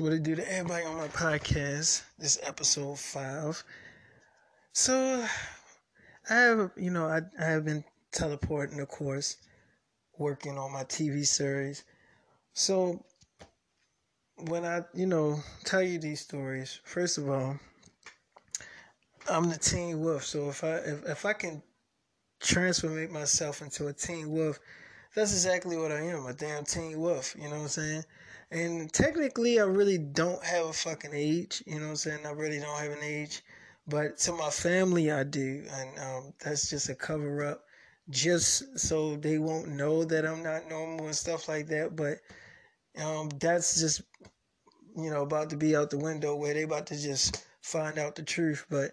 What I do to everybody on my podcast, this episode five. So I have you know, I I have been teleporting of course, working on my TV series. So when I, you know, tell you these stories, first of all, I'm the teen wolf. So if I if, if I can transformate myself into a teen wolf, that's exactly what I am, a damn teen wolf, you know what I'm saying? And technically I really don't have a fucking age, you know what I'm saying? I really don't have an age. But to my family I do, and um, that's just a cover up just so they won't know that I'm not normal and stuff like that. But um, that's just you know about to be out the window where they about to just find out the truth. But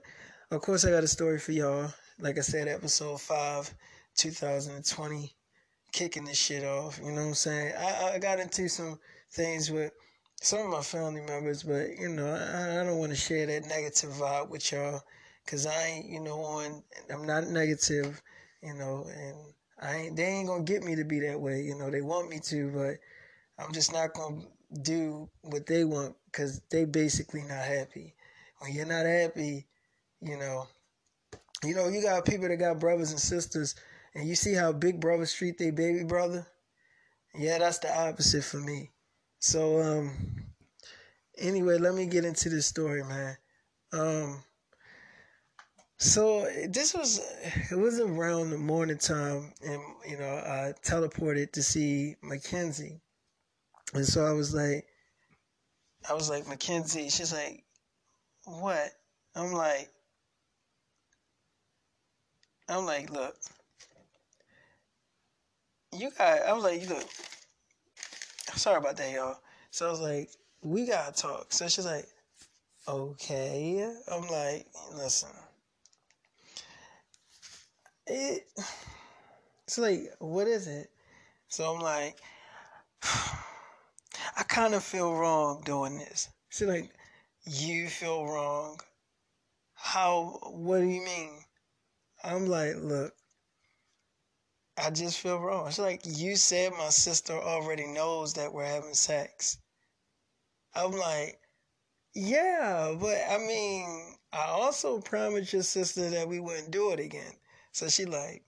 of course, I got a story for y'all. Like I said, episode five, 2020, kicking this shit off. You know what I'm saying? I, I got into some things with some of my family members, but you know, I, I don't want to share that negative vibe with y'all because I ain't, you know, on. I'm not negative, you know, and I ain't. They ain't gonna get me to be that way. You know, they want me to, but I'm just not gonna do what they want because they basically not happy. When you're not happy, you know, you know, you got people that got brothers and sisters, and you see how big brothers treat their baby brother. Yeah, that's the opposite for me. So, um, anyway, let me get into this story, man. Um, so this was it was around the morning time, and you know, I teleported to see Mackenzie, and so I was like, I was like Mackenzie. She's like, what? I'm like, I'm like, look, you got. I was like, look, sorry about that, y'all. So I was like, we gotta talk. So she's like, okay. I'm like, listen, it. It's like, what is it? So I'm like, I kind of feel wrong doing this. She's like, you feel wrong. How? What do you mean? I'm like, look, I just feel wrong. It's like you said my sister already knows that we're having sex. I'm like, yeah, but I mean, I also promised your sister that we wouldn't do it again. So she like,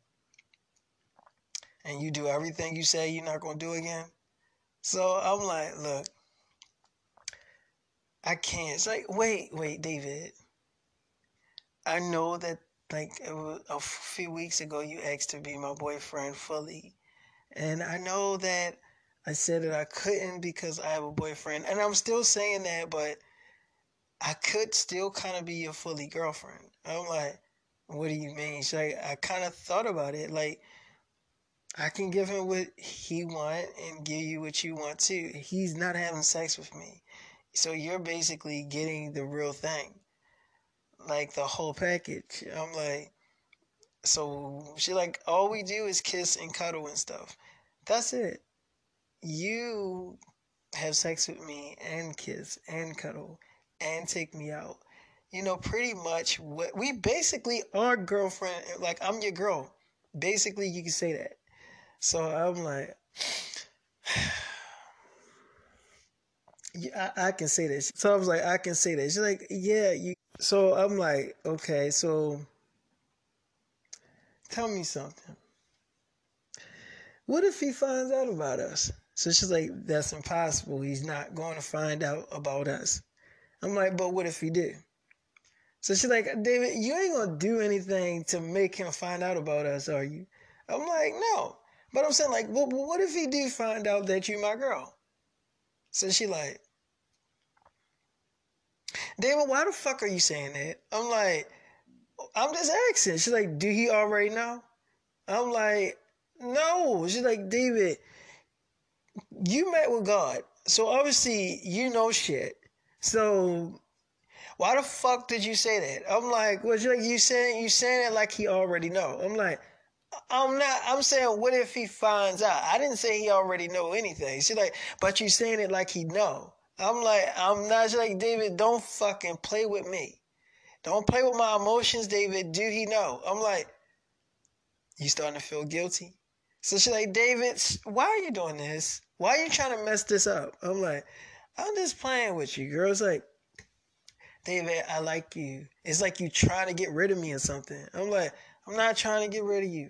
and you do everything you say you're not gonna do again. So I'm like, look, I can't. It's like, wait, wait, David. I know that like was, a few weeks ago you asked to be my boyfriend fully. And i know that i said that i couldn't because i have a boyfriend and i'm still saying that but i could still kind of be your fully girlfriend. I'm like what do you mean? Like i kind of thought about it. Like i can give him what he want and give you what you want too. He's not having sex with me. So you're basically getting the real thing like the whole package. I'm like, so she like, all we do is kiss and cuddle and stuff. That's it. You have sex with me and kiss and cuddle and take me out. You know, pretty much what we basically are girlfriend. Like I'm your girl. Basically, you can say that. So I'm like. Yeah, I, I, can say this. So I was like, I can say this. She's like, yeah, you. So I'm like, okay, so tell me something. What if he finds out about us? So she's like, that's impossible. He's not going to find out about us. I'm like, but what if he did? So she's like, David, you ain't gonna do anything to make him find out about us, are you? I'm like, no. But I'm saying, like, well, what if he do find out that you my girl? So she like, David, why the fuck are you saying that? I'm like, I'm just asking. She's like, do he already know? I'm like, no. She's like, David, you met with God. So obviously you know shit. So why the fuck did you say that? I'm like, well, like you saying you saying it like he already know. I'm like, I'm not. I'm saying, what if he finds out? I didn't say he already know anything. She's like, but you saying it like he know. I'm like, I'm not like David. Don't fucking play with me. Don't play with my emotions, David. Do he know? I'm like, you starting to feel guilty? So she's like, David, why are you doing this? Why are you trying to mess this up? I'm like, I'm just playing with you. girl. It's like, David, I like you. It's like you trying to get rid of me or something. I'm like, I'm not trying to get rid of you.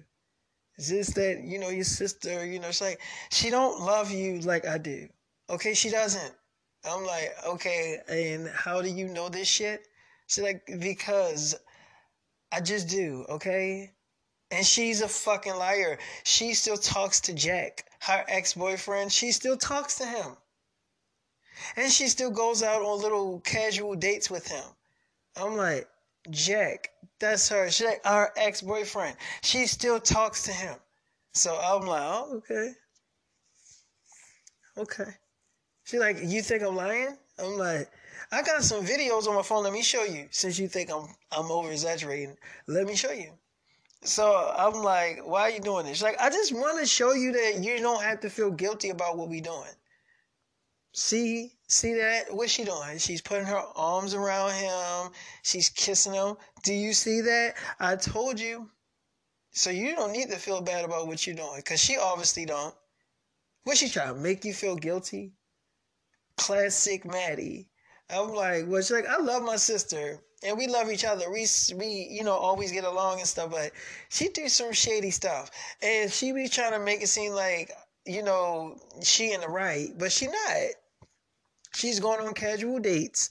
It's just that, you know, your sister, you know, it's like she don't love you like I do. Okay, she doesn't. I'm like, okay, and how do you know this shit? She's like, because I just do, okay? And she's a fucking liar. She still talks to Jack, her ex boyfriend. She still talks to him. And she still goes out on little casual dates with him. I'm like, Jack, that's her. She's like our ex boyfriend. She still talks to him. So I'm like, oh, okay. Okay. She's like, you think I'm lying? I'm like, I got some videos on my phone. Let me show you. Since you think I'm I'm over exaggerating, let me show you. So I'm like, why are you doing this? She's like, I just want to show you that you don't have to feel guilty about what we're doing. See, see that? What's she doing? She's putting her arms around him. She's kissing him. Do you see that? I told you. So you don't need to feel bad about what you're doing, cause she obviously don't. What's she trying to make you feel guilty? Classic Maddie. I'm like, well, she's like, I love my sister and we love each other. We we you know always get along and stuff, but she do some shady stuff, and she be trying to make it seem like you know she in the right, but she not. She's going on casual dates.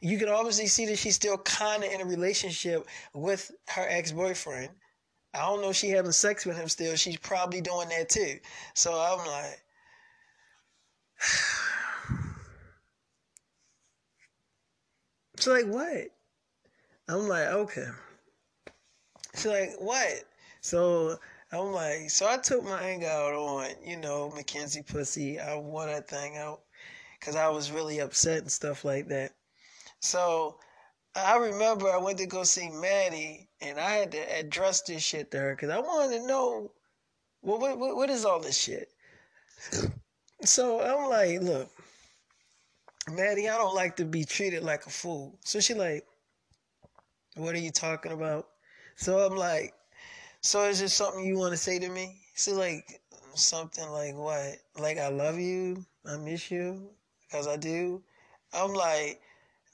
You can obviously see that she's still kind of in a relationship with her ex boyfriend. I don't know if she having sex with him still. She's probably doing that too. So I'm like. So like what? I'm like, okay. She's like, what? So I'm like, so I took my anger out on, you know, Mackenzie pussy. I wore that thing out because I was really upset and stuff like that. So I remember I went to go see Maddie and I had to address this shit to her because I wanted to know, well, what, what, what is all this shit? So I'm like, look, Maddie, I don't like to be treated like a fool. So she like, what are you talking about? So I'm like, so is there something you want to say to me? So like something like what? Like I love you, I miss you, because I do. I'm like,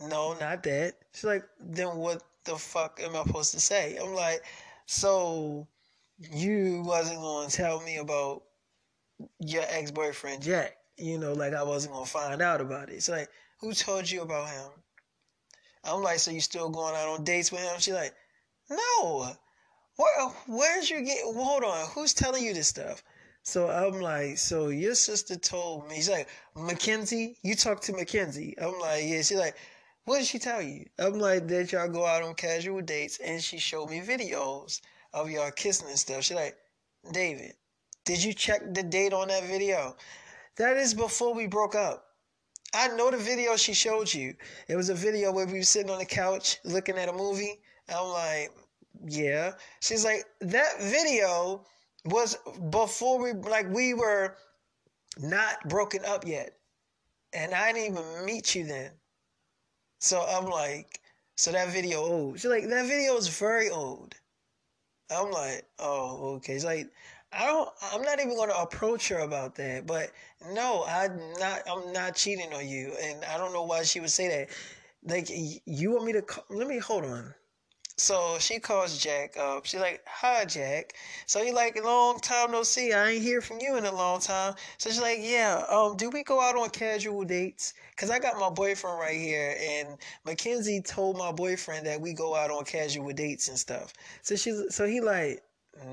no, not that. She's like, then what the fuck am I supposed to say? I'm like, so you wasn't gonna tell me about your ex boyfriend Jack you know, like I wasn't gonna find out about it. It's like, who told you about him? I'm like, so you still going out on dates with him? She's like, no. Where where's you get? Hold on, who's telling you this stuff? So I'm like, so your sister told me. She's like, Mackenzie, you talk to Mackenzie. I'm like, yeah. She's like, what did she tell you? I'm like, that y'all go out on casual dates, and she showed me videos of y'all kissing and stuff. She's like, David, did you check the date on that video? That is before we broke up. I know the video she showed you. It was a video where we were sitting on the couch looking at a movie. I'm like, yeah. She's like, that video was before we like we were not broken up yet. And I didn't even meet you then. So I'm like, so that video old. She's like, that video is very old. I'm like, oh, okay. It's like I don't. I'm not even going to approach her about that. But no, I'm not. I'm not cheating on you, and I don't know why she would say that. Like, you want me to? Call, let me hold on. So she calls Jack up. She's like, "Hi, Jack." So he like, "Long time no see. I ain't hear from you in a long time." So she's like, "Yeah. Um, do we go out on casual dates? Cause I got my boyfriend right here, and Mackenzie told my boyfriend that we go out on casual dates and stuff." So she's, so he like,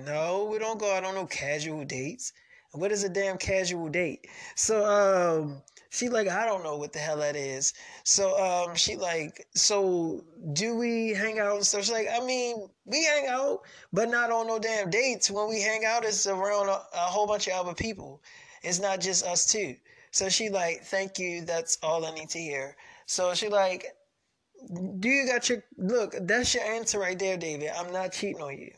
no, we don't go out on no casual dates. What is a damn casual date? So um she like I don't know what the hell that is. So um she like so do we hang out and stuff? She's like I mean we hang out, but not on no damn dates. When we hang out, it's around a, a whole bunch of other people. It's not just us two. So she like thank you. That's all I need to hear. So she like do you got your look? That's your answer right there, David. I'm not cheating on you.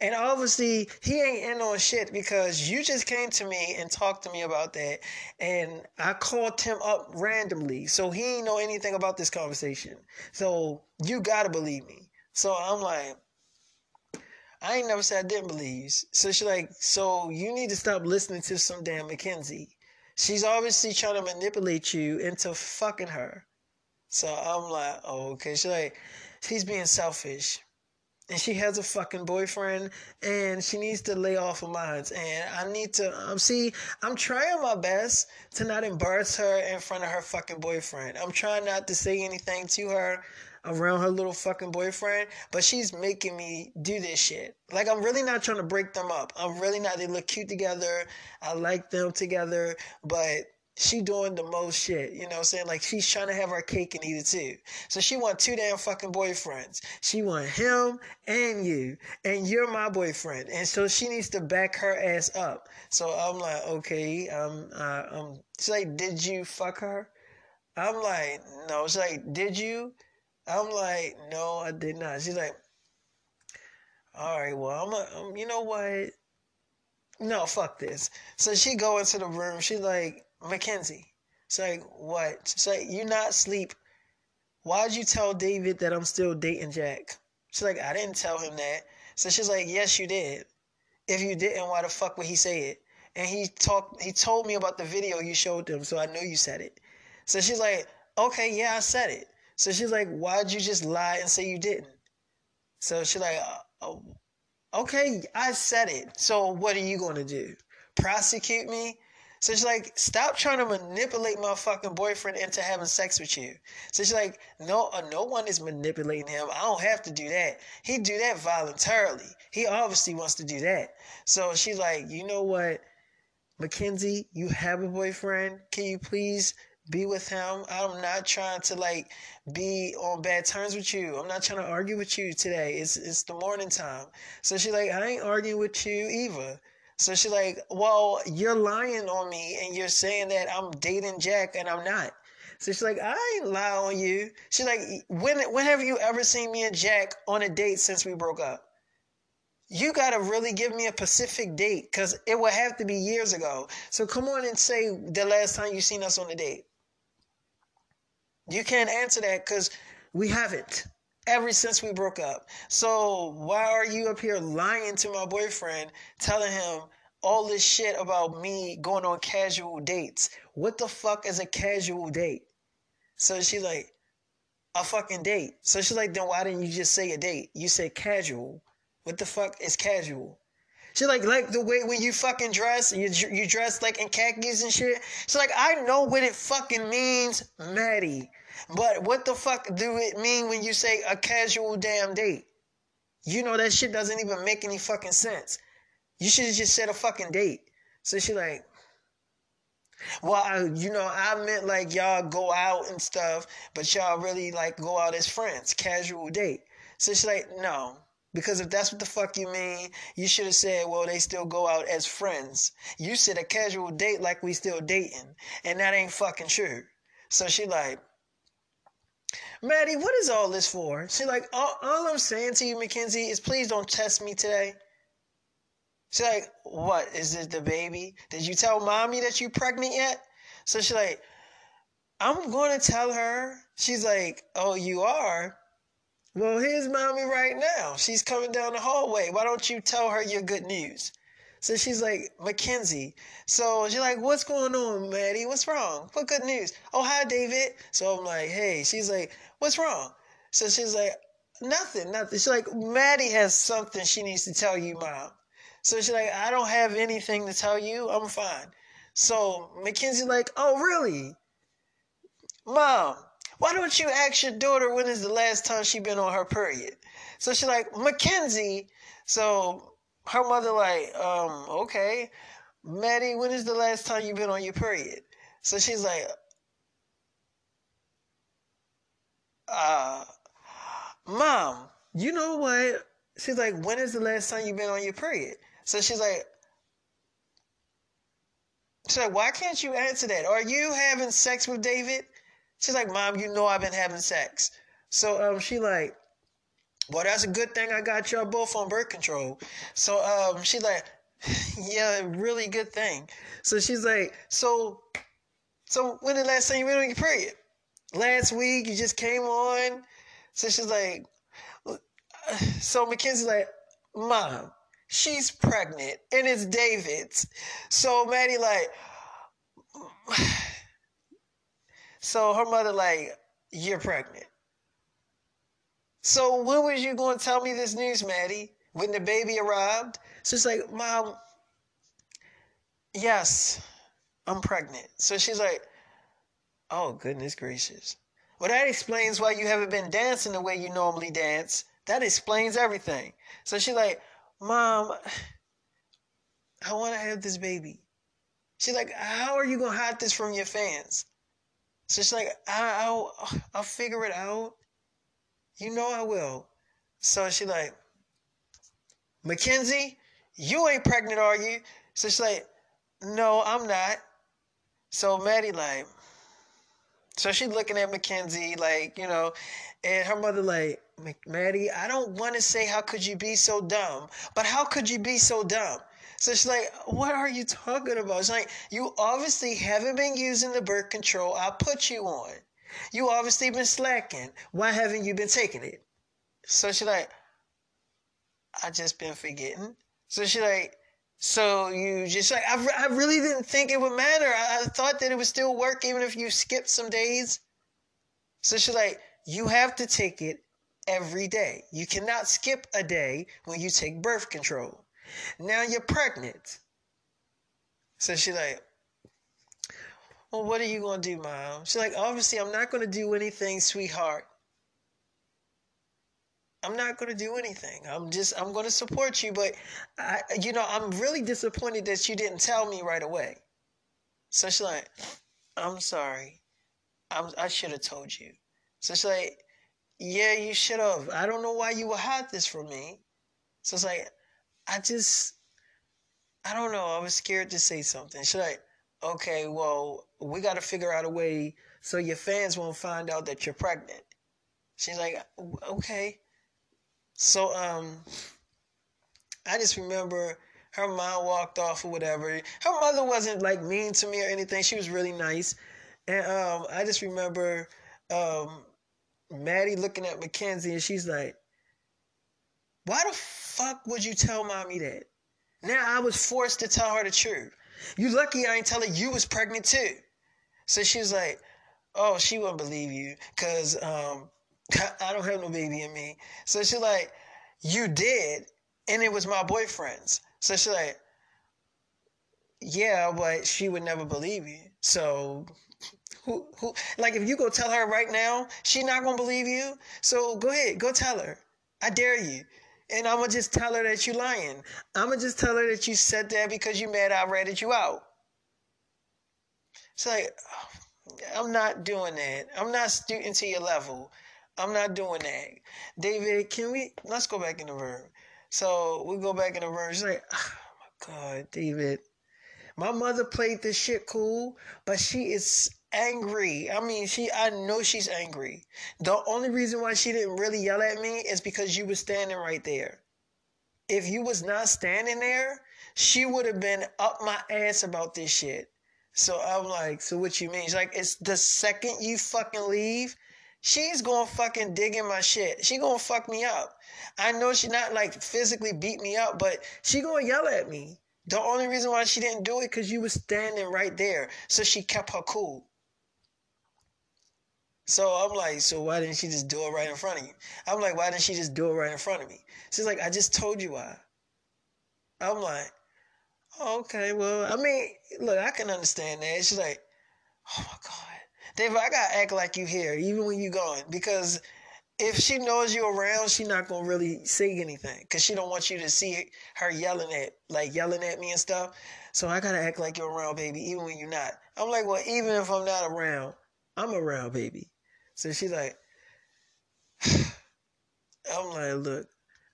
And obviously, he ain't in on shit because you just came to me and talked to me about that. And I called him up randomly. So he ain't know anything about this conversation. So you gotta believe me. So I'm like, I ain't never said I didn't believe. So she's like, so you need to stop listening to some damn Mackenzie. She's obviously trying to manipulate you into fucking her. So I'm like, oh, okay. She's like, she's being selfish. And she has a fucking boyfriend and she needs to lay off of mine. And I need to um see, I'm trying my best to not embarrass her in front of her fucking boyfriend. I'm trying not to say anything to her around her little fucking boyfriend, but she's making me do this shit. Like I'm really not trying to break them up. I'm really not they look cute together. I like them together, but she doing the most shit, you know what I'm saying? Like she's trying to have her cake and eat it too. So she want two damn fucking boyfriends. She want him and you, and you're my boyfriend. And so she needs to back her ass up. So I'm like, okay, um, uh, um, she's like, did you fuck her? I'm like, no. She's like, did you? I'm like, no, I did not. She's like, all right, well, I'm, a, um, you know what? No, fuck this. So she go into the room. She's like, Mackenzie. Like, what? Like, you not sleep. Why'd you tell David that I'm still dating Jack? She's like, I didn't tell him that. So she's like, yes, you did. If you didn't, why the fuck would he say it? And he talked. He told me about the video you showed them, so I knew you said it. So she's like, okay, yeah, I said it. So she's like, why'd you just lie and say you didn't? So she's like, oh, okay, I said it. So what are you going to do? Prosecute me? So she's like, stop trying to manipulate my fucking boyfriend into having sex with you. So she's like, no, uh, no one is manipulating him. I don't have to do that. He do that voluntarily. He obviously wants to do that. So she's like, you know what, Mackenzie, you have a boyfriend. Can you please be with him. I'm not trying to like be on bad terms with you. I'm not trying to argue with you today. It's it's the morning time. So she's like, I ain't arguing with you either. So she's like, Well, you're lying on me and you're saying that I'm dating Jack and I'm not. So she's like, I ain't lie on you. She's like, when when have you ever seen me and Jack on a date since we broke up? You gotta really give me a specific date because it would have to be years ago. So come on and say the last time you seen us on a date. You can't answer that because we haven't ever since we broke up. So why are you up here lying to my boyfriend, telling him all this shit about me going on casual dates? What the fuck is a casual date? So she's like, a fucking date. So she's like, then why didn't you just say a date? You said casual. What the fuck is casual? She like like the way when you fucking dress, you you dress like in khakis and shit. She's like, I know what it fucking means, Maddie. But what the fuck do it mean when you say a casual damn date? You know that shit doesn't even make any fucking sense. You should have just said a fucking date. So she like, well, I, you know, I meant like y'all go out and stuff, but y'all really like go out as friends, casual date. So she's like, no, because if that's what the fuck you mean, you should have said, well, they still go out as friends. You said a casual date like we still dating, and that ain't fucking true. So she like, Maddie, what is all this for? She like, all, all I'm saying to you, Mackenzie, is please don't test me today. She's like, what? Is it the baby? Did you tell mommy that you're pregnant yet? So she's like, I'm going to tell her. She's like, oh, you are? Well, here's mommy right now. She's coming down the hallway. Why don't you tell her your good news? So she's like, Mackenzie. So she's like, what's going on, Maddie? What's wrong? What good news? Oh, hi, David. So I'm like, hey. She's like, what's wrong? So she's like, nothing, nothing. She's like, Maddie has something she needs to tell you, mom. So she's like, I don't have anything to tell you. I'm fine. So Mackenzie like, oh, really? Mom, why don't you ask your daughter when is the last time she been on her period? So she's like, Mackenzie. So her mother like, um, okay. Maddie, when is the last time you've been on your period? So she's like, uh, mom, you know what? She's like, when is the last time you've been on your period? So she's like, she's like, why can't you answer that? Are you having sex with David? She's like, Mom, you know I've been having sex. So um, she like, well, that's a good thing I got y'all both on birth control. So um, she like, yeah, really good thing. So she's like, so, so when the last time you went on your period? Last week you just came on. So she's like, so Mackenzie's like, Mom, she's pregnant and it's David's. So Maddie like, so her mother like, you're pregnant. So when was you going to tell me this news, Maddie? When the baby arrived? So she's like, Mom, yes, I'm pregnant. So she's like, Oh, goodness gracious. Well, that explains why you haven't been dancing the way you normally dance. That explains everything. So she's like, Mom, I want to have this baby. She's like, How are you going to hide this from your fans? So she's like, I, will I'll figure it out. You know I will. So she like, Mackenzie, you ain't pregnant, are you? So she's like, No, I'm not. So Maddie like, so she's looking at Mackenzie like, you know, and her mother like, Maddie, I don't want to say how could you be so dumb, but how could you be so dumb? So she's like, What are you talking about? She's like, You obviously haven't been using the birth control I put you on. You obviously been slacking. Why haven't you been taking it? So she's like, I just been forgetting. So she's like, so you just like, I, I really didn't think it would matter. I, I thought that it would still work even if you skipped some days. So she's like, you have to take it every day. You cannot skip a day when you take birth control. Now you're pregnant. So she's like, Well, what are you going to do, mom? She's like, Obviously, I'm not going to do anything, sweetheart. I'm not going to do anything. I'm just, I'm going to support you. But, I, you know, I'm really disappointed that you didn't tell me right away. So she's like, I'm sorry. I'm, I should have told you. So she's like, Yeah, you should have. I don't know why you would hide this from me. So it's like, I just, I don't know. I was scared to say something. She's like, Okay, well, we got to figure out a way so your fans won't find out that you're pregnant. She's like, okay. So, um, I just remember her mom walked off or whatever. Her mother wasn't like mean to me or anything. She was really nice. And um, I just remember um, Maddie looking at Mackenzie and she's like, why the fuck would you tell mommy that? Now I was forced to tell her the truth. You lucky I ain't tell her you was pregnant too. So she was like, oh, she wouldn't believe you because um, I don't have no baby in me. So she's like, you did, and it was my boyfriend's. So she's like, yeah, but she would never believe you. So who who like if you go tell her right now, she not gonna believe you. So go ahead, go tell her. I dare you. And I'm going to just tell her that you're lying. I'm going to just tell her that you said that because you mad I ratted you out. It's like, I'm not doing that. I'm not stooping to your level. I'm not doing that. David, can we, let's go back in the room. So we go back in the room. She's like, oh my God, David. My mother played this shit cool, but she is angry. I mean, she I know she's angry. The only reason why she didn't really yell at me is because you was standing right there. If you was not standing there, she would have been up my ass about this shit. So I'm like, so what you mean? She's like, it's the second you fucking leave, she's gonna fucking dig in my shit. She gonna fuck me up. I know she not like physically beat me up, but she gonna yell at me. The only reason why she didn't do it because you was standing right there. So she kept her cool. So I'm like, so why didn't she just do it right in front of you? I'm like, why didn't she just do it right in front of me? She's like, I just told you why. I'm like, okay, well, I mean, look, I can understand that. She's like, oh my God. David, I gotta act like you here, even when you going. Because if she knows you around, she not gonna really say anything. Cause she don't want you to see her yelling at like yelling at me and stuff. So I gotta act like you're around, baby, even when you're not. I'm like, well, even if I'm not around, I'm around, baby. So she's like, I'm like, look,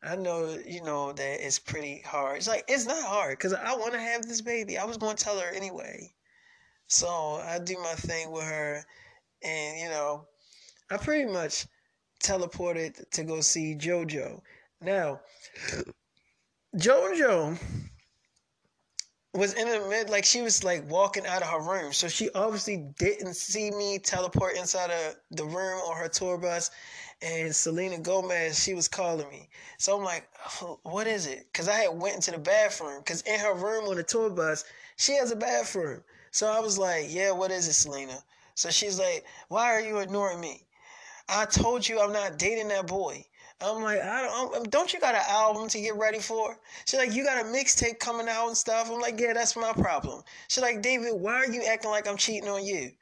I know, you know, that it's pretty hard. It's like, it's not hard because I want to have this baby. I was going to tell her anyway. So I do my thing with her. And, you know, I pretty much teleported to go see JoJo. Now, JoJo was in the mid like she was like walking out of her room so she obviously didn't see me teleport inside of the room or her tour bus and selena gomez she was calling me so i'm like what is it because i had went into the bathroom because in her room on the tour bus she has a bathroom So I was like, yeah, what is it, Selena? So she's like, why are you ignoring me? I told you I'm not dating that boy. I'm like, I don't, don't you got an album to get ready for? She's like, you got a mixtape coming out and stuff. I'm like, yeah, that's my problem. She's like, David, why are you acting like I'm cheating on you?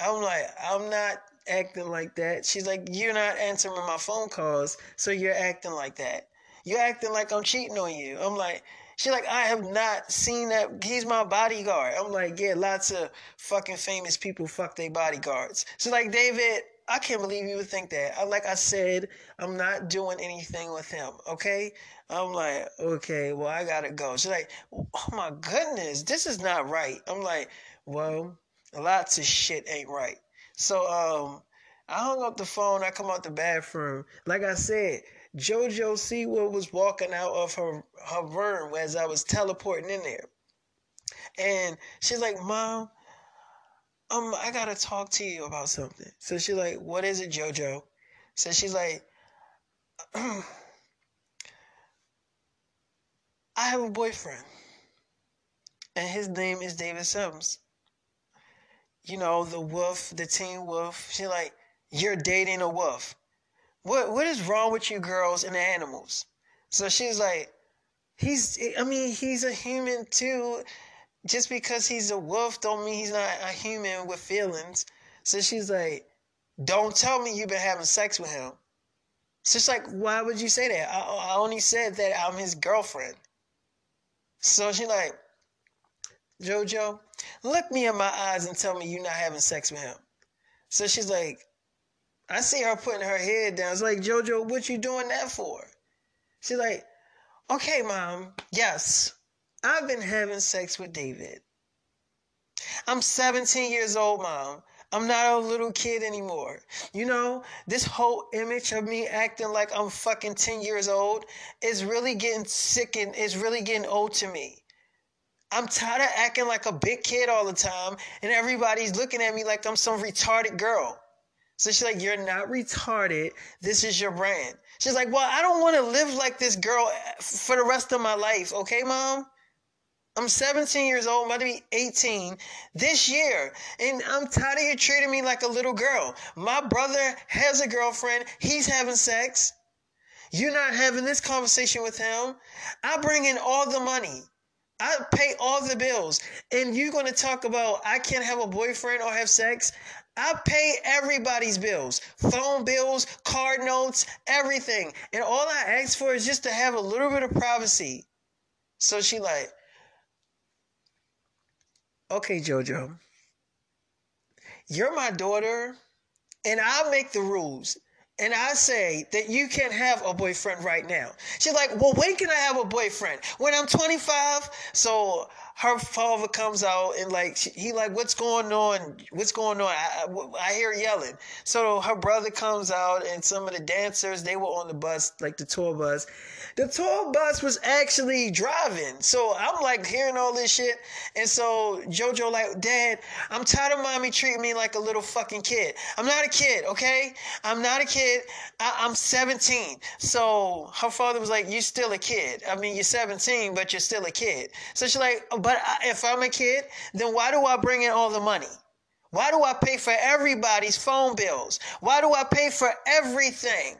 I'm like, I'm not acting like that. She's like, you're not answering my phone calls, so you're acting like that. You're acting like I'm cheating on you. I'm like, she's like, I have not seen that. He's my bodyguard. I'm like, yeah, lots of fucking famous people fuck their bodyguards. She's like, David, I can't believe you would think that. I, like I said, I'm not doing anything with him. Okay. I'm like, okay, well, I gotta go. She's like, oh my goodness, this is not right. I'm like, well, lots of shit ain't right. So, um, I hung up the phone. I come out the bathroom. Like I said, JoJo Siwa was walking out of her her room as I was teleporting in there, and she's like, "Mom, um, I gotta talk to you about something. So she's like, what is it, JoJo? So she's like, I have a boyfriend, and his name is David Sims. You know, the wolf, the teen wolf. She's like, you're dating a wolf. What what is wrong with you girls and animals? So she's like, he's I mean, he's a human too just because he's a wolf don't mean he's not a human with feelings. So she's like, don't tell me you've been having sex with him. So she's like, why would you say that? I, I only said that I'm his girlfriend. So she's like, Jojo, look me in my eyes and tell me you're not having sex with him. So she's like, I see her putting her head down. It's like, Jojo, what you doing that for? She's like, okay, mom, yes, I've been having sex with David. I'm 17 years old, mom. I'm not a little kid anymore. You know, this whole image of me acting like I'm fucking 10 years old is really getting sick and is really getting old to me. I'm tired of acting like a big kid all the time and everybody's looking at me like I'm some retarded girl. So she's like, You're not retarded. This is your brand. She's like, Well, I don't want to live like this girl eh, for the rest of my life. Okay, mom? I'm 17 years old, I'm about to be 18 this year, and I'm tired of you treating me like a little girl. My brother has a girlfriend, he's having sex. You're not having this conversation with him. I bring in all the money. I pay all the bills. And you're going to talk about I can't have a boyfriend or have sex? I pay everybody's bills phone bills, card notes, everything. And all I ask for is just to have a little bit of privacy. So she like, okay, JoJo, you're my daughter, and I'll make the rules. And I say that you can't have a boyfriend right now. She's like, well, when can I have a boyfriend? When I'm 25? So her father comes out and like he like what's going on what's going on I, I, I, hear yelling so her brother comes out and some of the dancers they were on the bus like the tour bus the tour bus was actually driving. So i'm like hearing all this shit. And so jojo like dad i'm tired of mommy treating me like a little fucking kid. I'm not a kid okay? I'm not a kid. I, i'm 17 so her father was like you're still a kid. I mean you're 17 but you're still a kid. So she's like but if I'm a kid, then why do I bring in all the money? Why do I pay for everybody's phone bills? Why do I pay for everything?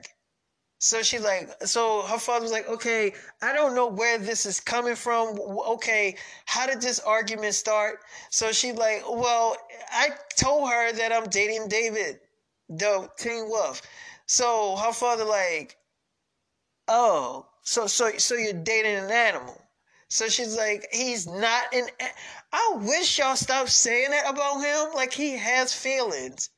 So she's like, so her father was like, okay, I don't know where this is coming from. Okay, how did this argument start? So she's like, well, I told her that I'm dating David, the Teen Wolf. So her father like, oh, so so so you're dating an animal. So she's like, he's not an. I wish y'all stop saying that about him. Like he has feelings.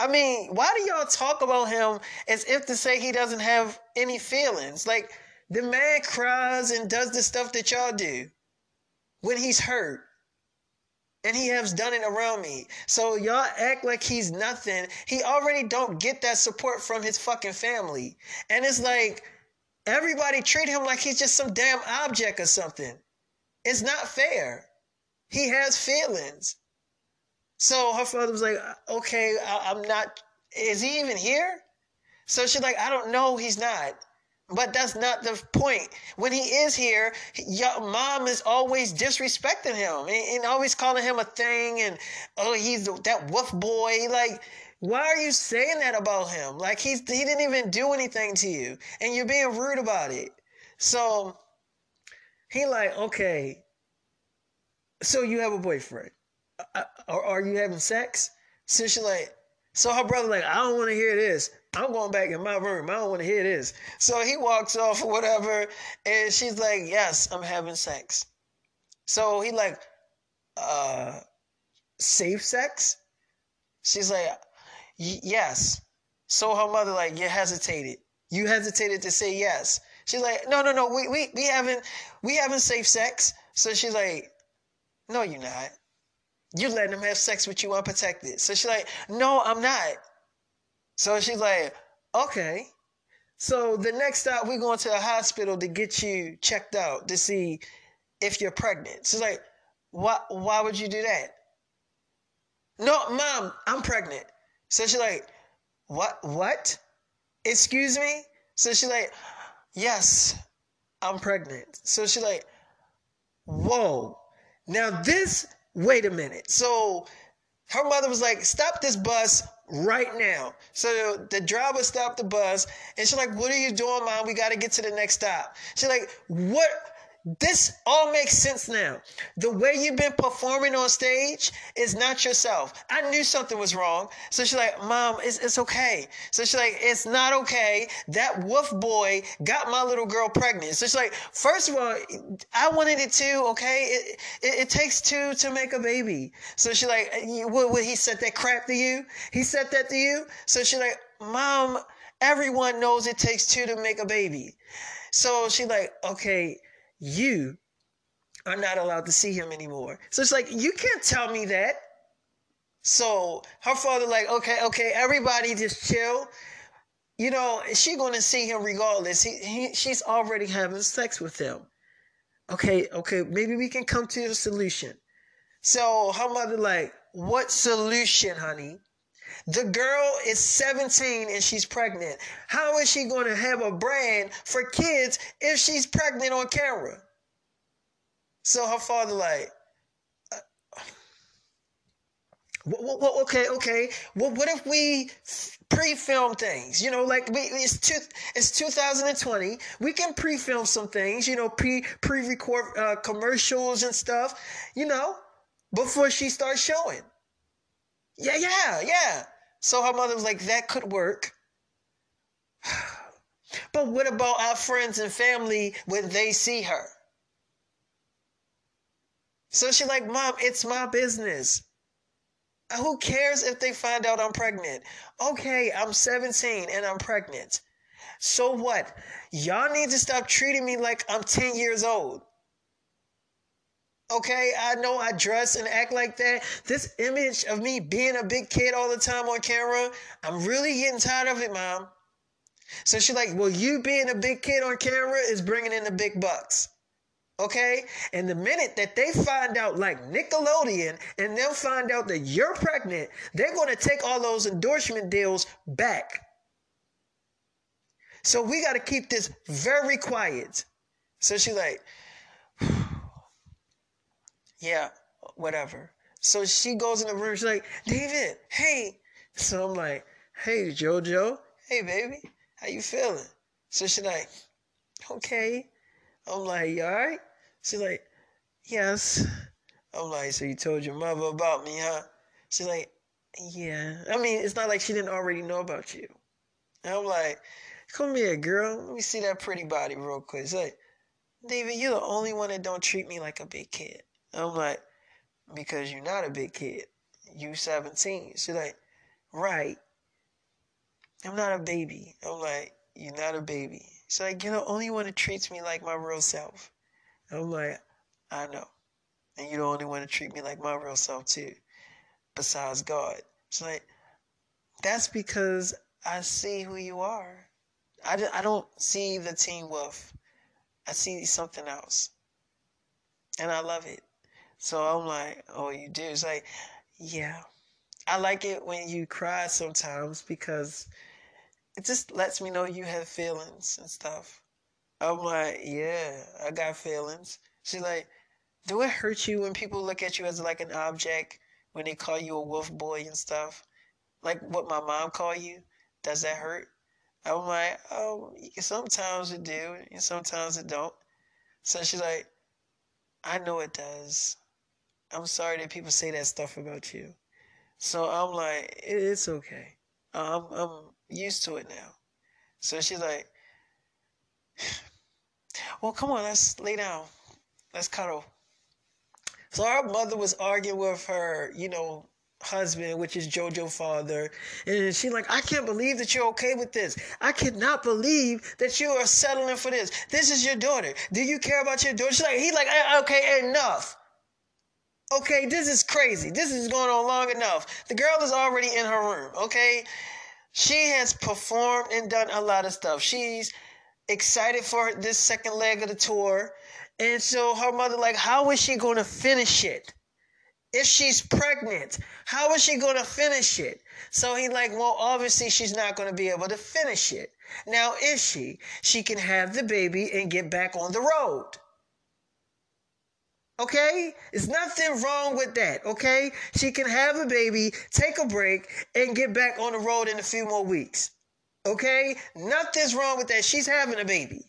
I mean, why do y'all talk about him as if to say he doesn't have any feelings? Like the man cries and does the stuff that y'all do when he's hurt. And he has done it around me. So y'all act like he's nothing. He already don't get that support from his fucking family. And it's like Everybody treat him like he's just some damn object or something. It's not fair. He has feelings. So her father was like, okay, I, am not, is he even here? So she's like, I don't know, he's not. But that's not the point. When he is here, your mom is always disrespecting him and, and always calling him a thing and oh he's that wolf boy. Like, why are you saying that about him? Like he's he didn't even do anything to you, and you're being rude about it. So he like, okay, so you have a boyfriend, or are you having sex? So she's like, so her brother like, I don't want to hear this. I'm going back in my room. I don't want to hear this. So he walks off or whatever, and she's like, Yes, I'm having sex. So he like, uh, safe sex? She's like, Yes. So her mother like, You hesitated. You hesitated to say yes. She's like, No, no, no, we we, we haven't we haven't safe sex. So she's like, No, you're not. You're letting him have sex with you unprotected. So she's like, No, I'm not. So she's like, okay. So the next stop, we're going to the hospital to get you checked out to see if you're pregnant. She's like, why, why would you do that? No, mom, I'm pregnant. So she's like, what, what? Excuse me? So she's like, yes, I'm pregnant. So she's like, whoa. Now this, wait a minute. So her mother was like, stop this bus right now. So the driver stopped the bus and she's like, What are you doing, mom? We got to get to the next stop. She's like, What? This all makes sense now. The way you've been performing on stage is not yourself. I knew something was wrong. So she's like, Mom, it's, it's okay. So she's like, It's not okay. That wolf boy got my little girl pregnant. So she's like, First of all, I wanted it too, okay? It, it, it takes two to make a baby. So she's like, what, what, He said that crap to you? He said that to you? So she's like, Mom, everyone knows it takes two to make a baby. So she's like, Okay you are not allowed to see him anymore. So it's like, you can't tell me that. So her father, like, okay, okay, everybody just chill. You know, she going to see him regardless. He, he, she's already having sex with him. Okay, okay, maybe we can come to a solution. So her mother, like, what solution, honey? The girl is 17 and she's pregnant. How is she going to have a brand for kids if she's pregnant on camera? So her father like, uh, okay, okay. Well, what if we pre-film things? You know, like we, it's two, it's 2020. We can pre-film some things. You know, pre pre-record uh, commercials and stuff. You know, before she starts showing. Yeah, yeah, yeah. So her mother was like, that could work. but what about our friends and family when they see her? So she's like, Mom, it's my business. Who cares if they find out I'm pregnant? Okay, I'm 17 and I'm pregnant. So what? Y'all need to stop treating me like I'm 10 years old. Okay, I know I dress and act like that. This image of me being a big kid all the time on camera, I'm really getting tired of it, mom. So she's like, Well, you being a big kid on camera is bringing in the big bucks. Okay? And the minute that they find out, like Nickelodeon, and they'll find out that you're pregnant, they're going to take all those endorsement deals back. So we got to keep this very quiet. So she's like, yeah, whatever. So she goes in the room. She's like, David, hey. So I'm like, hey, JoJo. Hey, baby. How you feeling? So she's like, okay. I'm like, you all right? She's like, yes. I'm like, so you told your mother about me, huh? She's like, yeah. I mean, it's not like she didn't already know about you. And I'm like, come here, girl. Let me see that pretty body real quick. She's like, David, you're the only one that don't treat me like a big kid. I'm like, because you're not a big kid. You 17. She's like, right. I'm not a baby. I'm like, you're not a baby. She's like, you're the only one that treats me like my real self. I'm like, I know. And you're the only one to treat me like my real self too. Besides God. She's like, that's because I see who you are. I, I don't see the Teen Wolf. I see something else. And I love it. So I'm like, oh, you do? It's like, yeah. I like it when you cry sometimes because it just lets me know you have feelings and stuff. I'm like, yeah, I got feelings. She's like, do it hurt you when people look at you as like an object when they call you a wolf boy and stuff? Like what my mom call you? Does that hurt? I'm like, oh, sometimes it do, and sometimes it don't. So she's like, I know it does. I'm sorry that people say that stuff about you. So I'm like, it's okay. I'm I'm used to it now. So she's like, well, come on, let's lay down. Let's cuddle. So our mother was arguing with her, you know, husband, which is JoJo father, and she's like, I can't believe that you're okay with this. I cannot believe that you are settling for this. This is your daughter. Do you care about your daughter? She's like, he's like, uh, okay, enough. Okay, this is crazy. This is going on long enough. The girl is already in her room. Okay, she has performed and done a lot of stuff. She's excited for this second leg of the tour. And so her mother, like, how is she going to finish it? If she's pregnant, how is she going to finish it? So he like, well, obviously she's not going to be able to finish it. Now, is she? She can have the baby and get back on the road. Okay? There's nothing wrong with that. Okay? She can have a baby, take a break, and get back on the road in a few more weeks. Okay? Nothing's wrong with that. She's having a baby.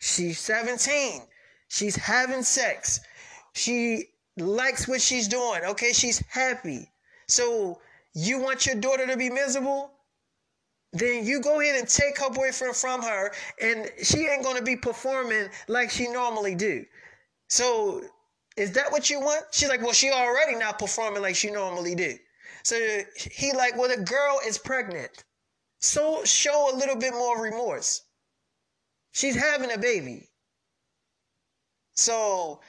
She's 17. She's having sex. She likes what she's doing. Okay? She's happy. So, you want your daughter to be miserable? Then you go ahead and take her boyfriend from her, and she ain't gonna be performing like she normally do. So is that what you want? She's like, well, she already not performing like she normally did. So he like, well, the girl is pregnant. So show a little bit more remorse. She's having a baby. So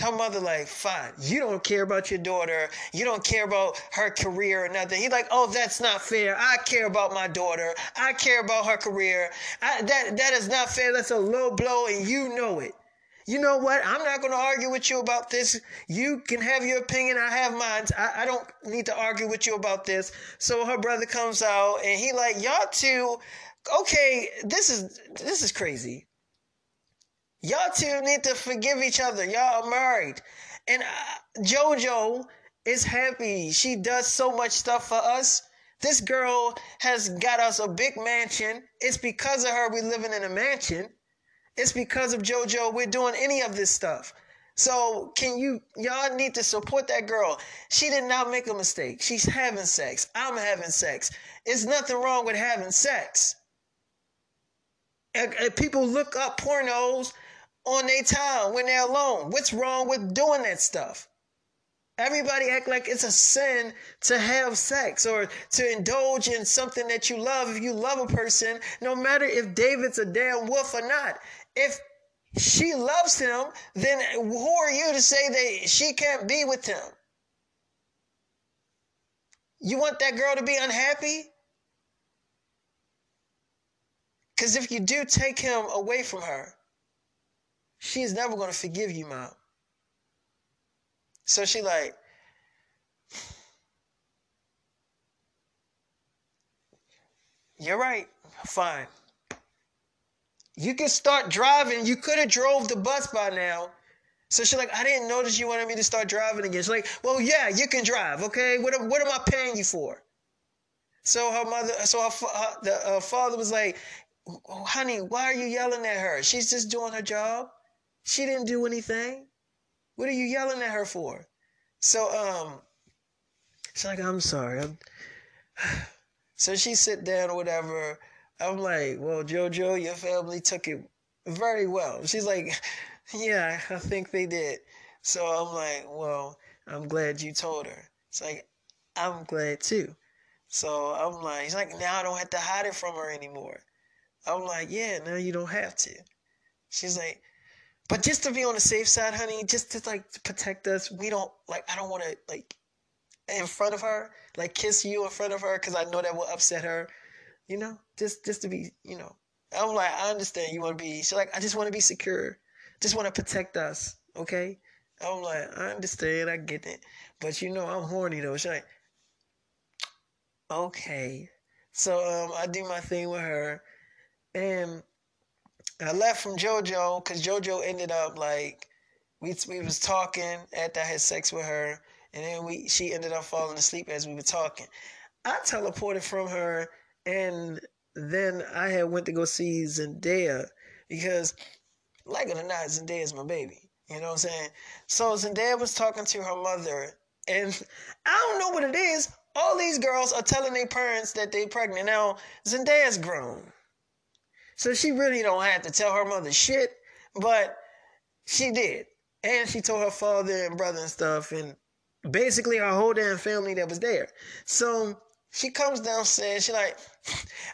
her mother like, fine, you don't care about your daughter. You don't care about her career or nothing. He's like, oh, that's not fair. I care about my daughter. I care about her career. I, that, that is not fair. That's a low blow and you know it you know what? I'm not going to argue with you about this. You can have your opinion. I have mine. I, I don't need to argue with you about this. So her brother comes out and he like, y'all two, okay, this is, this is crazy. Y'all two need to forgive each other. Y'all are married. And uh, JoJo is happy. She does so much stuff for us. This girl has got us a big mansion. It's because of her we living in a mansion. It's because of JoJo we're doing any of this stuff. So can you y'all need to support that girl. She did not make a mistake. She's having sex. I'm having sex. It's nothing wrong with having sex. And, and people look up pornos on their time when they're alone. What's wrong with doing that stuff? Everybody act like it's a sin to have sex or to indulge in something that you love. If you love a person, no matter if David's a damn wolf or not, if she loves him, then who are you to say that she can't be with him? You want that girl to be unhappy? Because if you do take him away from her, she's never going to forgive you, mom. So she like, you're right, fine. You can start driving. You could have drove the bus by now. So she's like, I didn't notice you wanted me to start driving again. She's like, well, yeah, you can drive. Okay, what what am I paying you for? So her mother, so her, her the her father was like, honey, why are you yelling at her? She's just doing her job. She didn't do anything. What are you yelling at her for? So um, she's like, I'm sorry. I'm... So she sit down or whatever. I'm like, well, JoJo, your family took it very well. She's like, yeah, I think they did. So I'm like, well, I'm glad you told her. It's like, I'm glad too. So I'm like, he's like, now I don't have to hide it from her anymore. I'm like, yeah, now you don't have to. She's like, but just to be on the safe side, honey, just to like protect us, we don't like. I don't want to like in front of her, like kiss you in front of her, because I know that will upset her you know, just just to be, you know. I'm like, I understand you want to be. She's like, I just want to be secure, just want to protect us, okay? I'm like, I understand, I get it, but you know, I'm horny though. She's like, okay, So um, I do my thing with her, and I left from JoJo because JoJo ended up like we we was talking after I had sex with her, and then we she ended up falling asleep as we were talking. I teleported from her, and then I had went to go see Zendaya because, like it or not, Zendaya is my baby. You know what I'm saying? So Zendaya was talking to her mother, and I don't know what it is. All these girls are telling their parents that they're pregnant. Now, Zendaya's grown. So she really don't have to tell her mother shit, but she did. And she told her father and brother and stuff, and basically her whole damn family that was there. So she comes downstairs. She like,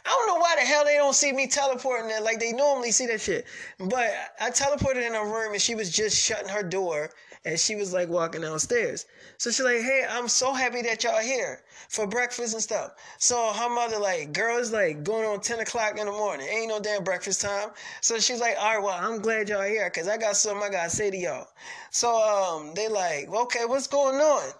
I don't know why the hell they don't see me teleporting there like they normally see that shit. But I teleported in her room and she was just shutting her door and she was like walking downstairs. So she's like, hey, I'm so happy that y'all here for breakfast and stuff. So her mother like, girl, like going on 10 o'clock in the morning. Ain't no damn breakfast time. So she's like, all right, well, I'm glad y'all here because I got something I got to say to y'all. So um, they like, okay, what's going on?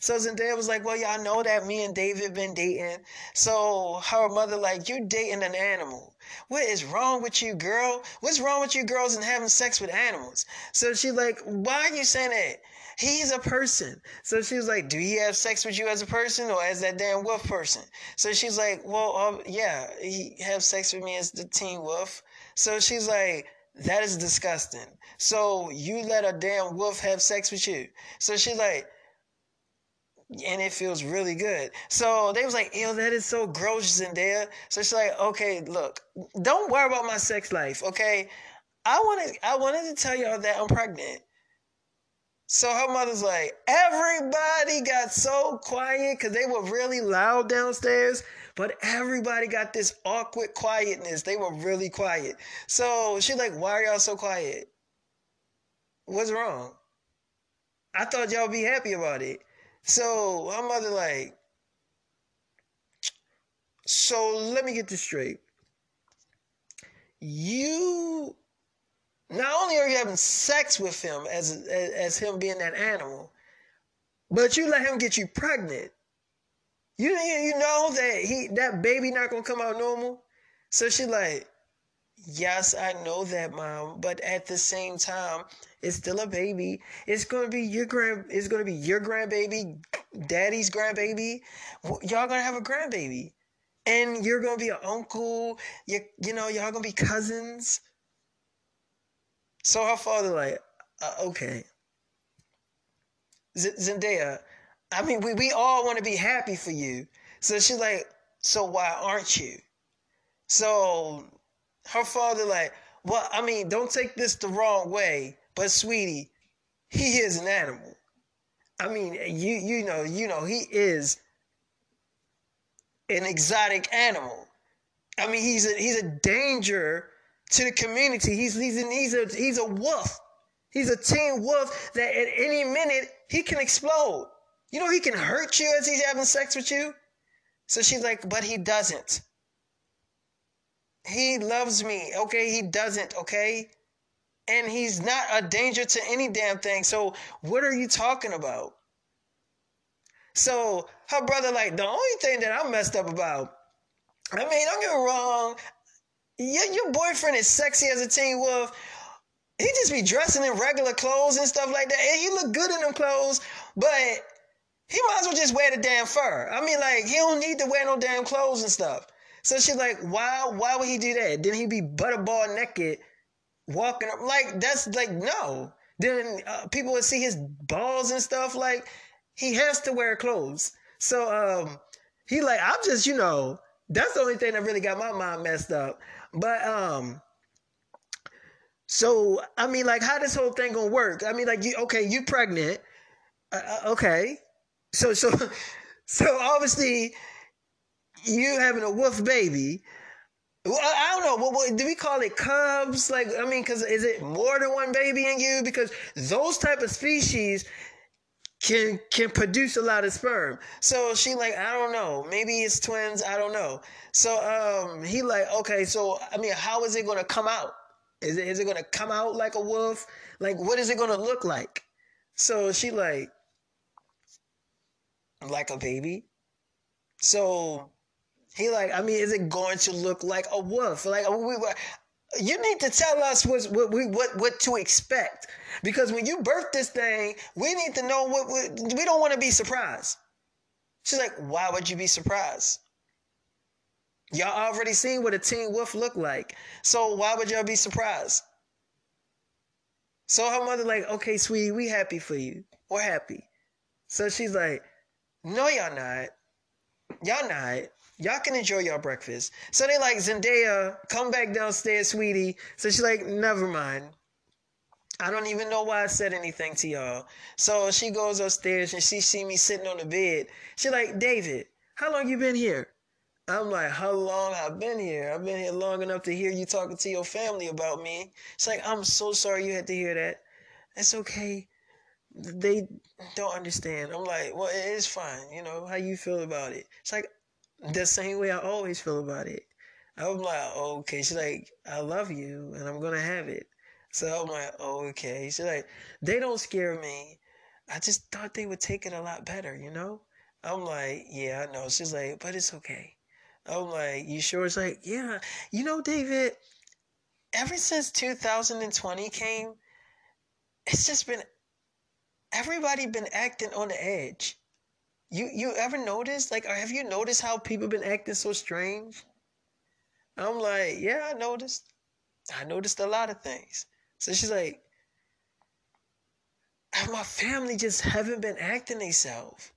So Zendaya was like, well, y'all know that me and David been dating. So her mother like, you dating an animal. What is wrong with you, girl? What's wrong with you girls and having sex with animals? So she like, why are you saying that? He's a person. So she was like, Do he have sex with you as a person or as that damn wolf person? So she's like, Well, uh, yeah, he have sex with me as the teen wolf. So she's like, That is disgusting. So you let a damn wolf have sex with you. So she's like, and it feels really good. So they was like, "Ew, that is so gross there." So she's like, "Okay, look, don't worry about my sex life, okay? I wanted, I wanted to tell y'all that I'm pregnant." So her mother's like, everybody got so quiet because they were really loud downstairs, but everybody got this awkward quietness. They were really quiet. So she's like, why are y'all so quiet? What's wrong? I thought y'all be happy about it. So her mother like, so let me get this straight. You not only are you having sex with him as, as, as him being that animal, but you let him get you pregnant. You you know that he that baby not gonna come out normal. So she like, yes, I know that, mom, but at the same time, it's still a baby. It's gonna be your grand. It's gonna be your grandbaby, daddy's grandbaby. Y'all gonna have a grandbaby, and you're gonna be an uncle. You you know y'all gonna be cousins. So her father like, uh, okay, Z- Zendaya. I mean, we we all want to be happy for you. So she's like, so why aren't you? So her father like, well, I mean, don't take this the wrong way, but sweetie, he is an animal. I mean, you you know, you know, he is an exotic animal. I mean, he's a he's a danger to the community. He's he's an, he's a he's a wolf. He's a teen wolf that at any minute he can explode. You know he can hurt you as he's having sex with you. So she's like, but he doesn't. He loves me. Okay, he doesn't. Okay, and he's not a danger to any damn thing. So what are you talking about? So her brother, like, the only thing that I'm messed up about. I mean, don't get me wrong your, your boyfriend is sexy as a teen wolf. He just be dressing in regular clothes and stuff like that. And he look good in them clothes, but he might as well just wear the damn fur. I mean, like, he don't need to wear no damn clothes and stuff. So she's like, why why would he do that? Then he'd be butterball naked walking up like that's like no. Then uh, people would see his balls and stuff like he has to wear clothes. So um he like I'm just, you know, that's the only thing that really got my mind messed up. But um so I mean like how this whole thing gonna work? I mean like you okay, you pregnant. Uh, uh okay. So so so obviously you having a wolf baby. I don't know. What, what, do we call it cubs? Like, I mean, because is it more than one baby in you? Because those type of species can can produce a lot of sperm. So she like, I don't know. Maybe it's twins. I don't know. So um, he like, okay. So I mean, how is it gonna come out? Is it is it gonna come out like a wolf? Like, what is it gonna look like? So she like, like a baby. So He like, I mean, is it going to look like a wolf? Like, we, were. you need to tell us what what what what to expect because when you birth this thing, we need to know what, we don't want to be surprised. She's like, why would you be surprised? Y'all already seen what a teen wolf looked like, so why would y'all be surprised? So her mother like, okay, sweetie, we happy for you. We're happy. So she's like, no, y'all not. Y'all not. Y'all can enjoy your breakfast. So they like, Zendaya, come back downstairs, sweetie. So she's like, never mind. I don't even know why I said anything to y'all. So she goes upstairs and she see me sitting on the bed. She like, David, how long you been here? I'm like, how long I've been here? I've been here long enough to hear you talking to your family about me. It's like, I'm so sorry you had to hear that. It's okay. They don't understand. I'm like, well, it is fine. You know, how you feel about it. It's like the same way I always feel about it. I'm like, okay. She's like, I love you and I'm to have it. So I'm like, okay. She's like, they don't scare me. I just thought they would take it a lot better, you know? I'm like, yeah, I know. She's like, but it's okay. I'm like, you sure? It's like, yeah. You know, David, ever since 2020 came, it's just been everybody been acting on the edge. You you ever noticed? Like, have you noticed how people been acting so strange? I'm like, yeah, I noticed. I noticed a lot of things. So she's like, my family just haven't been acting themselves.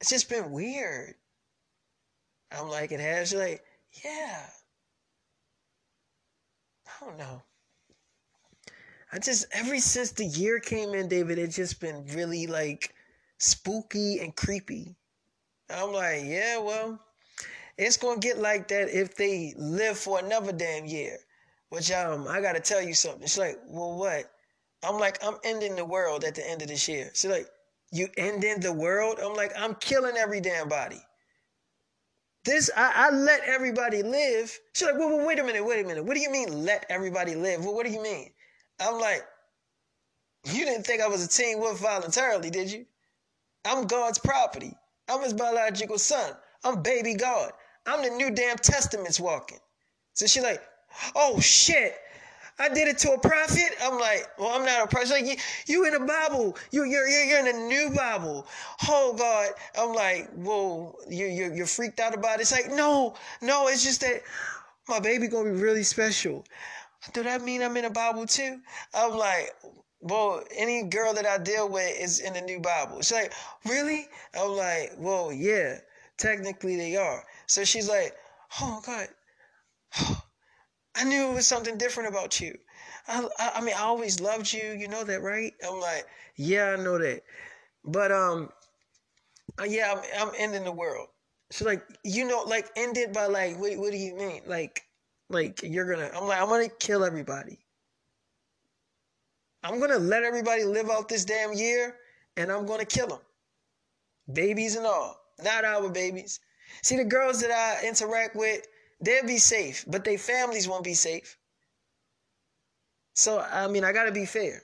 It's just been weird. I'm like, it has. She's like, yeah. I don't know. I just ever since the year came in, David, it's just been really like spooky and creepy. I'm like, yeah, well, it's gonna get like that if they live for another damn year. Which um, I gotta tell you something. She's like, well, what? I'm like, I'm ending the world at the end of this year. She's like, you ending the world? I'm like, I'm killing every damn body. This I, I let everybody live. She's like, well, well, wait a minute, wait a minute. What do you mean let everybody live? Well, what do you mean? I'm like, you didn't think I was a teen wolf voluntarily, did you? I'm God's property. I'm his biological son. I'm baby God. I'm the new damn testaments walking. So she's like, oh shit. I did it to a prophet. I'm like, well, I'm not a prophet. She's like, you, you in the Bible. You, you're, you're, you're in the new Bible. Oh God. I'm like, whoa, you, you're, you're freaked out about it. It's like, no, no, it's just that my baby gonna be really special. Do that mean I'm in the Bible too? I'm like, well, any girl that I deal with is in the new Bible. She's like, really? I'm like, well, yeah, technically they are. So she's like, oh God, I knew it was something different about you. I, I, I mean, I always loved you. You know that, right? I'm like, yeah, I know that. But um, uh, yeah, I'm, I'm ending the world. She's like, you know, like ended by like, what, what do you mean? Like, like you're gonna? I'm like, I'm gonna kill everybody. I'm going to let everybody live out this damn year and I'm going to kill them. Babies and all. Not our babies. See, the girls that I interact with, they'll be safe, but their families won't be safe. So, I mean, I got to be fair.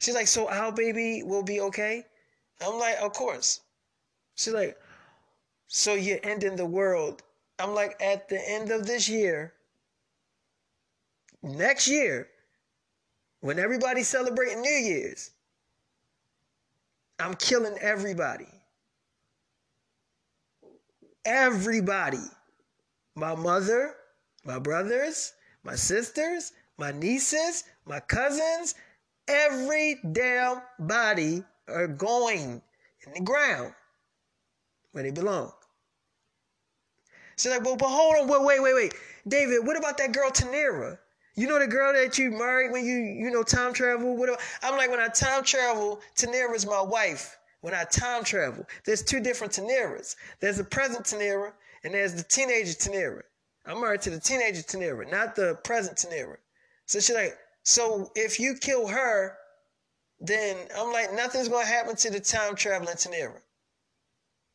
She's like, so our baby will be okay? I'm like, of course. She's like, so you're ending the world. I'm like, at the end of this year, next year, when everybody's celebrating New Year's, I'm killing everybody. Everybody. My mother, my brothers, my sisters, my nieces, my cousins, every damn body are going in the ground where they belong. She's like, well, but hold on, wait, wait, wait, wait. David, what about that girl Tanera? You know the girl that you married when you, you know, time travel? Whatever. I'm like, when I time travel, Tanera's my wife. When I time travel, there's two different Taneras. There's the present Tanera and there's the teenager Tanera. I'm married to the teenager Tanera, not the present Tanera. So she's like, so if you kill her, then I'm like, nothing's gonna happen to the time traveling Tanera.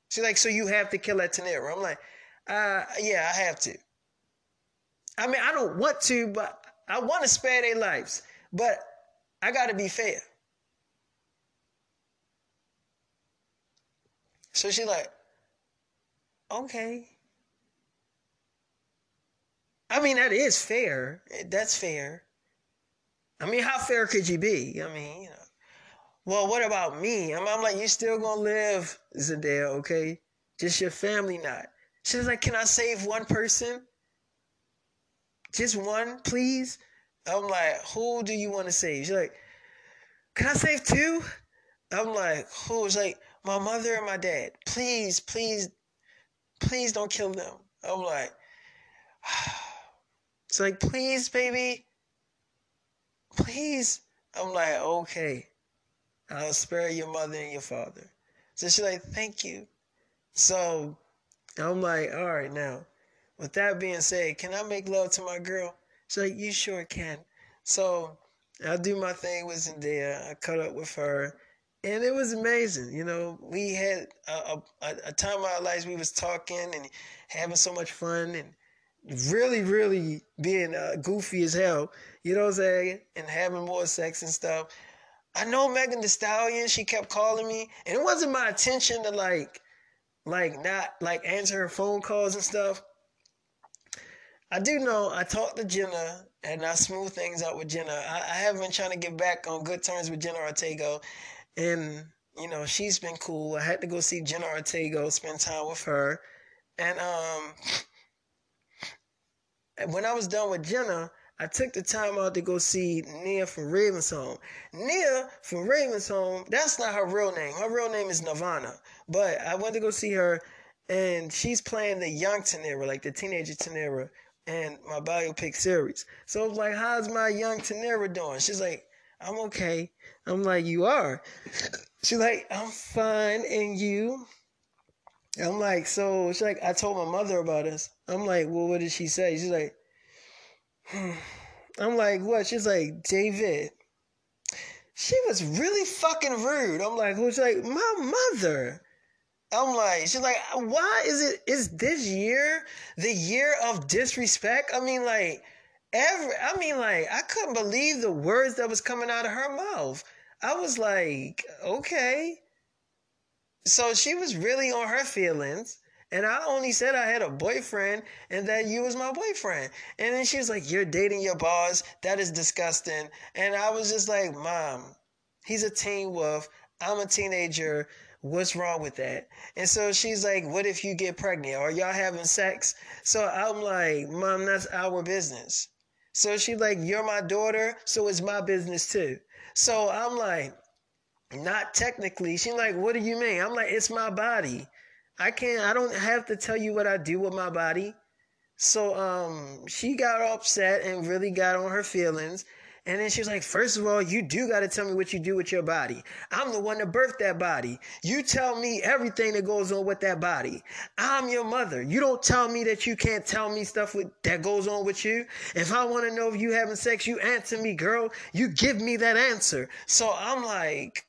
She's like, so you have to kill that Tanera. I'm like, uh, yeah, I have to. I mean, I don't want to, but I want to spare their lives, but I got to be fair. So she like, okay. I mean, that is fair. That's fair. I mean, how fair could you be? I mean, you know. Well, what about me? I'm, I'm like, you still gonna live, Zendaya, okay? Just your family not. She's like, can I save one person? Just one, please? I'm like, who do you want to save? She's like, can I save two? I'm like, who? She's like, my mother and my dad. Please, please, please don't kill them. I'm like, it's like, please, baby, please. I'm like, okay, I'll spare your mother and your father. So she's like, thank you. So I'm like, all right, now, with that being said, can I make love to my girl? She's like, you sure can. So I do my thing with Zendaya. I cut up with her and it was amazing. You know, we had a, a, a time of our lives. We was talking and having so much fun and really, really being uh, goofy as hell. You know what I'm saying? And having more sex and stuff. I know Megan Thee Stallion. She kept calling me, and it wasn't my intention to like, like not like answer her phone calls and stuff. I do know I talked to Jenna and I smooth things out with Jenna. I, I have been trying to get back on good terms with Jenna Ortega and you know she's been cool. I had to go see Jenna Ortega, spend time with her, and um, when I was done with Jenna, I took the time out to go see Nia from Raven's Home. Nia from Raven's Home, that's not her real name. Her real name is Nirvana. But I went to go see her, and she's playing the young Tanera, like the teenager Tanera, in my biopic series. So I was like, how's my young Tanera doing? She's like, I'm okay. I'm like, you are. She's like, I'm fine, and you? I'm like, so she's like, I told my mother about us. I'm like, well, what did she say? She's like, hmm. I'm like, what? She's like, David. She was really fucking rude. I'm like, who's like, my mother. I'm like, she's like, why is it, is this year the year of disrespect? I mean, like, every I mean like I couldn't believe the words that was coming out of her mouth. I was like, okay. So she was really on her feelings. And I only said I had a boyfriend and that you was my boyfriend. And then she was like, You're dating your boss. That is disgusting. And I was just like, Mom, he's a teen wolf. I'm a teenager. What's wrong with that? And so she's like, What if you get pregnant? Are y'all having sex? So I'm like, Mom, that's our business. So she's like, You're my daughter, so it's my business too. So I'm like, Not technically. She's like, What do you mean? I'm like, It's my body. I can't, I don't have to tell you what I do with my body. So um, she got upset and really got on her feelings. And then she was like, First of all, you do got to tell me what you do with your body. I'm the one that birthed that body. You tell me everything that goes on with that body. I'm your mother. You don't tell me that you can't tell me stuff with, that goes on with you. If I want to know if you having sex, you answer me, girl. You give me that answer. So I'm like,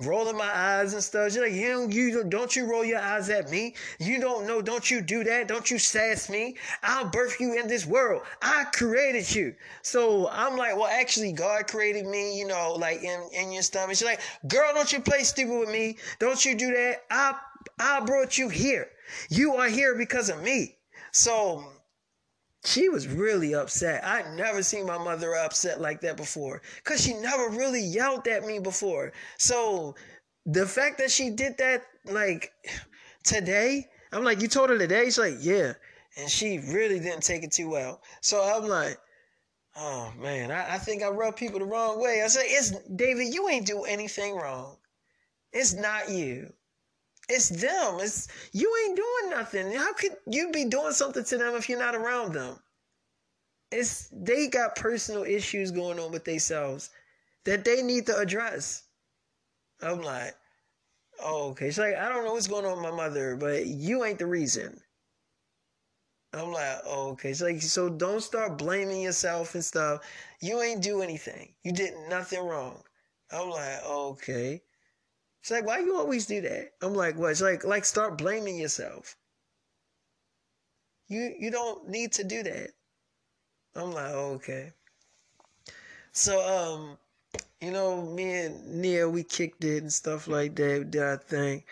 rolling my eyes and stuff. She's like, you don't, you don't you roll your eyes at me? You don't know, don't you do that? Don't you sass me? I'll birth you in this world. I created you. So I'm like, well, actually, God created me, you know, like in, in your stomach. She's like, girl, don't you play stupid with me? Don't you do that? I I brought you here. You are here because of me. So she was really upset. I'd never seen my mother upset like that before because she never really yelled at me before. So the fact that she did that, like today, I'm like, you told her today? She's like, yeah. And she really didn't take it too well. So I'm like, oh man, I, I think I rub people the wrong way. I said, it's David, you ain't do anything wrong. It's not you. It's them. It's you ain't doing nothing. How could you be doing something to them if you're not around them? It's they got personal issues going on with themselves that they need to address. I'm like, oh, okay. She's like, I don't know what's going on with my mother, but you ain't the reason. I'm like, oh, okay. She's like, so don't start blaming yourself and stuff. You ain't do anything. You did nothing wrong. I'm like, okay. She's like, why you always do that? I'm like, what? She's like, like start blaming yourself. You you don't need to do that. I'm like, oh, okay. So um, you know, me and Nia, we kicked it and stuff like that, did our thing.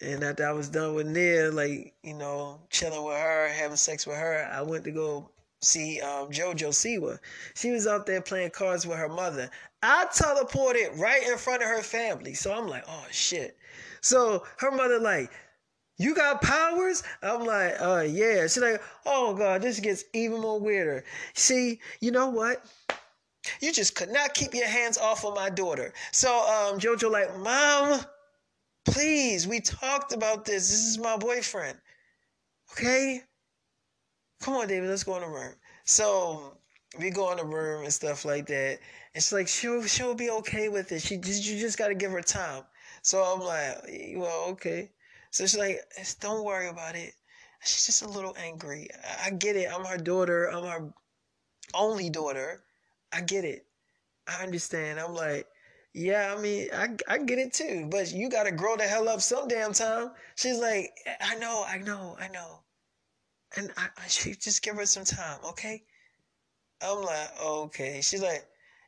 And after I was done with Nia, like, you know, chilling with her, having sex with her, I went to go see um, JoJo Siwa. She was out there playing cards with her mother. I teleported right in front of her family. So I'm like, oh shit. So her mother like, you got powers? I'm like, uh yeah. She's like, oh god, this gets even more weirder. See, you know what? You just could not keep your hands off of my daughter. So um Jojo like, Mom, please, we talked about this. This is my boyfriend. Okay? Come on, David, let's go in the room. So we go in the room and stuff like that. It's like she'll she'll be okay with it. She just you just gotta give her time. So I'm like, well, okay. So she's like, don't worry about it. She's just a little angry. I get it. I'm her daughter. I'm her only daughter. I get it. I understand. I'm like, yeah, I mean, I, I get it too, but you got to grow the hell up some damn time. She's like, I know, I know, I know. And I, I she just give her some time, okay? I'm like, okay. She's like,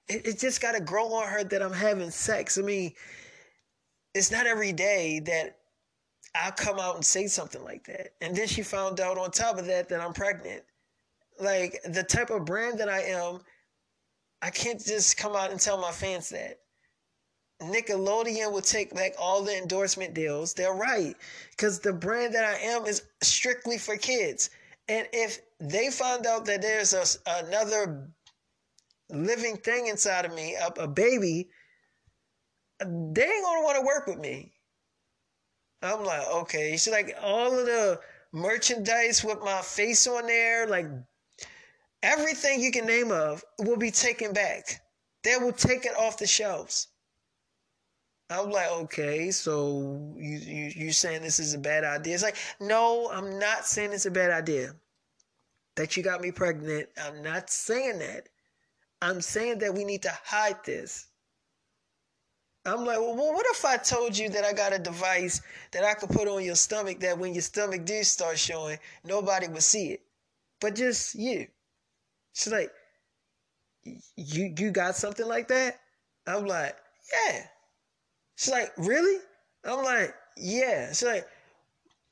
it, it just got to grow on her that I'm having sex. I mean, it's not every day that I'll come out and say something like that. And then she found out on top of that that I'm pregnant. Like the type of brand that I am, I can't just come out and tell my fans that. Nickelodeon will take back all the endorsement deals. They're right. Because the brand that I am is strictly for kids. And if they find out that there's a, another living thing inside of me, a, a baby, they ain't gonna want to work with me. I'm like, okay. She's like, all of the merchandise with my face on there, like everything you can name of, will be taken back. They will take it off the shelves. I'm like, okay, so you you you saying this is a bad idea? It's like, no, I'm not saying it's a bad idea. That you got me pregnant. I'm not saying that. I'm saying that we need to hide this. I'm like, well, what if I told you that I got a device that I could put on your stomach that when your stomach do start showing, nobody would see it, but just you. She's like, you you got something like that? I'm like, yeah. She's like, really? I'm like, yeah. She's like,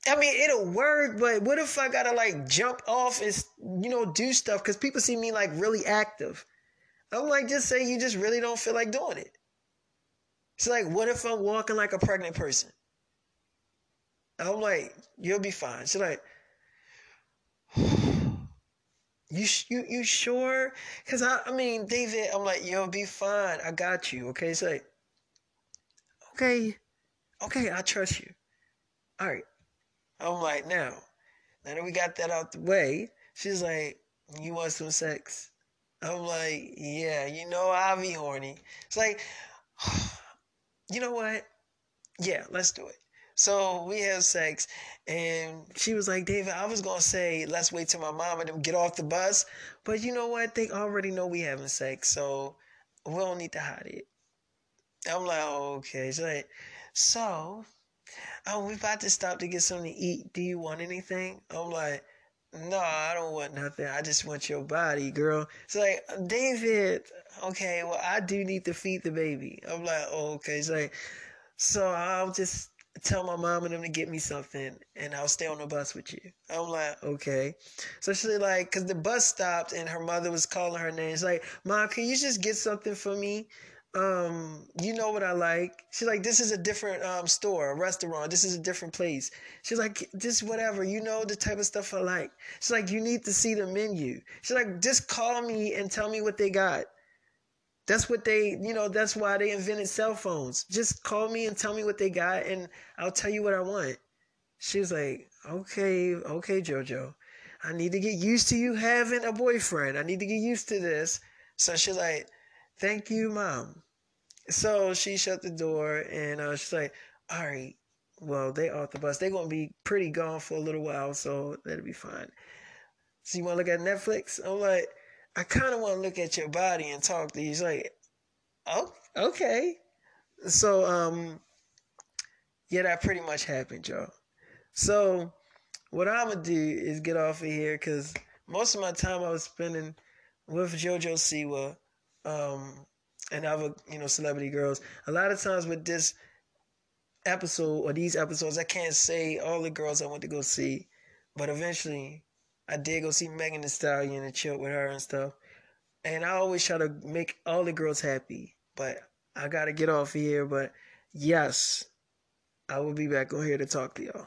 I mean, it'll work, but what if I gotta like jump off and you know do stuff because people see me like really active. I'm like, just say you just really don't feel like doing it. She's like, what if I'm walking like a pregnant person? I'm like, you'll be fine. She's like, you you you sure? Cause I I mean, David, I'm like, you'll be fine. I got you. Okay, it's like, okay, okay, I trust you. All right. I'm like, now, now that we got that out the way, she's like, you want some sex? I'm like, yeah, you know I'll be horny. It's like, you know what? Yeah, let's do it. So we have sex, and she was like, David, I was gonna say let's wait till my mom and them get off the bus, but you know what? They already know we having sex, so we don't need to hide it. I'm like, oh, okay. She's like, so, oh, we about to stop to get something to eat. Do you want anything? I'm like, no, I don't want nothing. I just want your body, girl. It's like, David, okay, well, I do need to feed the baby. I'm like, oh, okay. It's like, so I'll just tell my mom and them to get me something and I'll stay on the bus with you. I'm like, okay. So she's like, because the bus stopped and her mother was calling her name. She's like, Mom, can you just get something for me? Um, you know what I like. She's like, this is a different um store, a restaurant. This is a different place. She's like, just whatever. You know the type of stuff I like. She's like, you need to see the menu. She's like, just call me and tell me what they got. That's what they, you know, that's why they invented cell phones. Just call me and tell me what they got, and I'll tell you what I want. She's like, okay, okay, JoJo. I need to get used to you having a boyfriend. I need to get used to this. So she's like, thank you, mom. So she shut the door and uh, she's like, all right, well, they off the bus. They're going to be pretty gone for a little while, so that'll be fine. So you want to look at Netflix? I'm like, I kind of want to look at your body and talk to you. He's like, oh, okay. So, um, yeah, that pretty much happened, y'all. So, what I'm to do is get off of here because most of my time I was spending with JoJo Siwa. Um, and other you know celebrity girls. A lot of times with this episode or these episodes, I can't say all the girls I went to go see, but eventually I did go see Megan Thee Stallion and chill with her and stuff. And I always try to make all the girls happy, but I gotta get off here. But yes, I will be back on here to talk to y'all.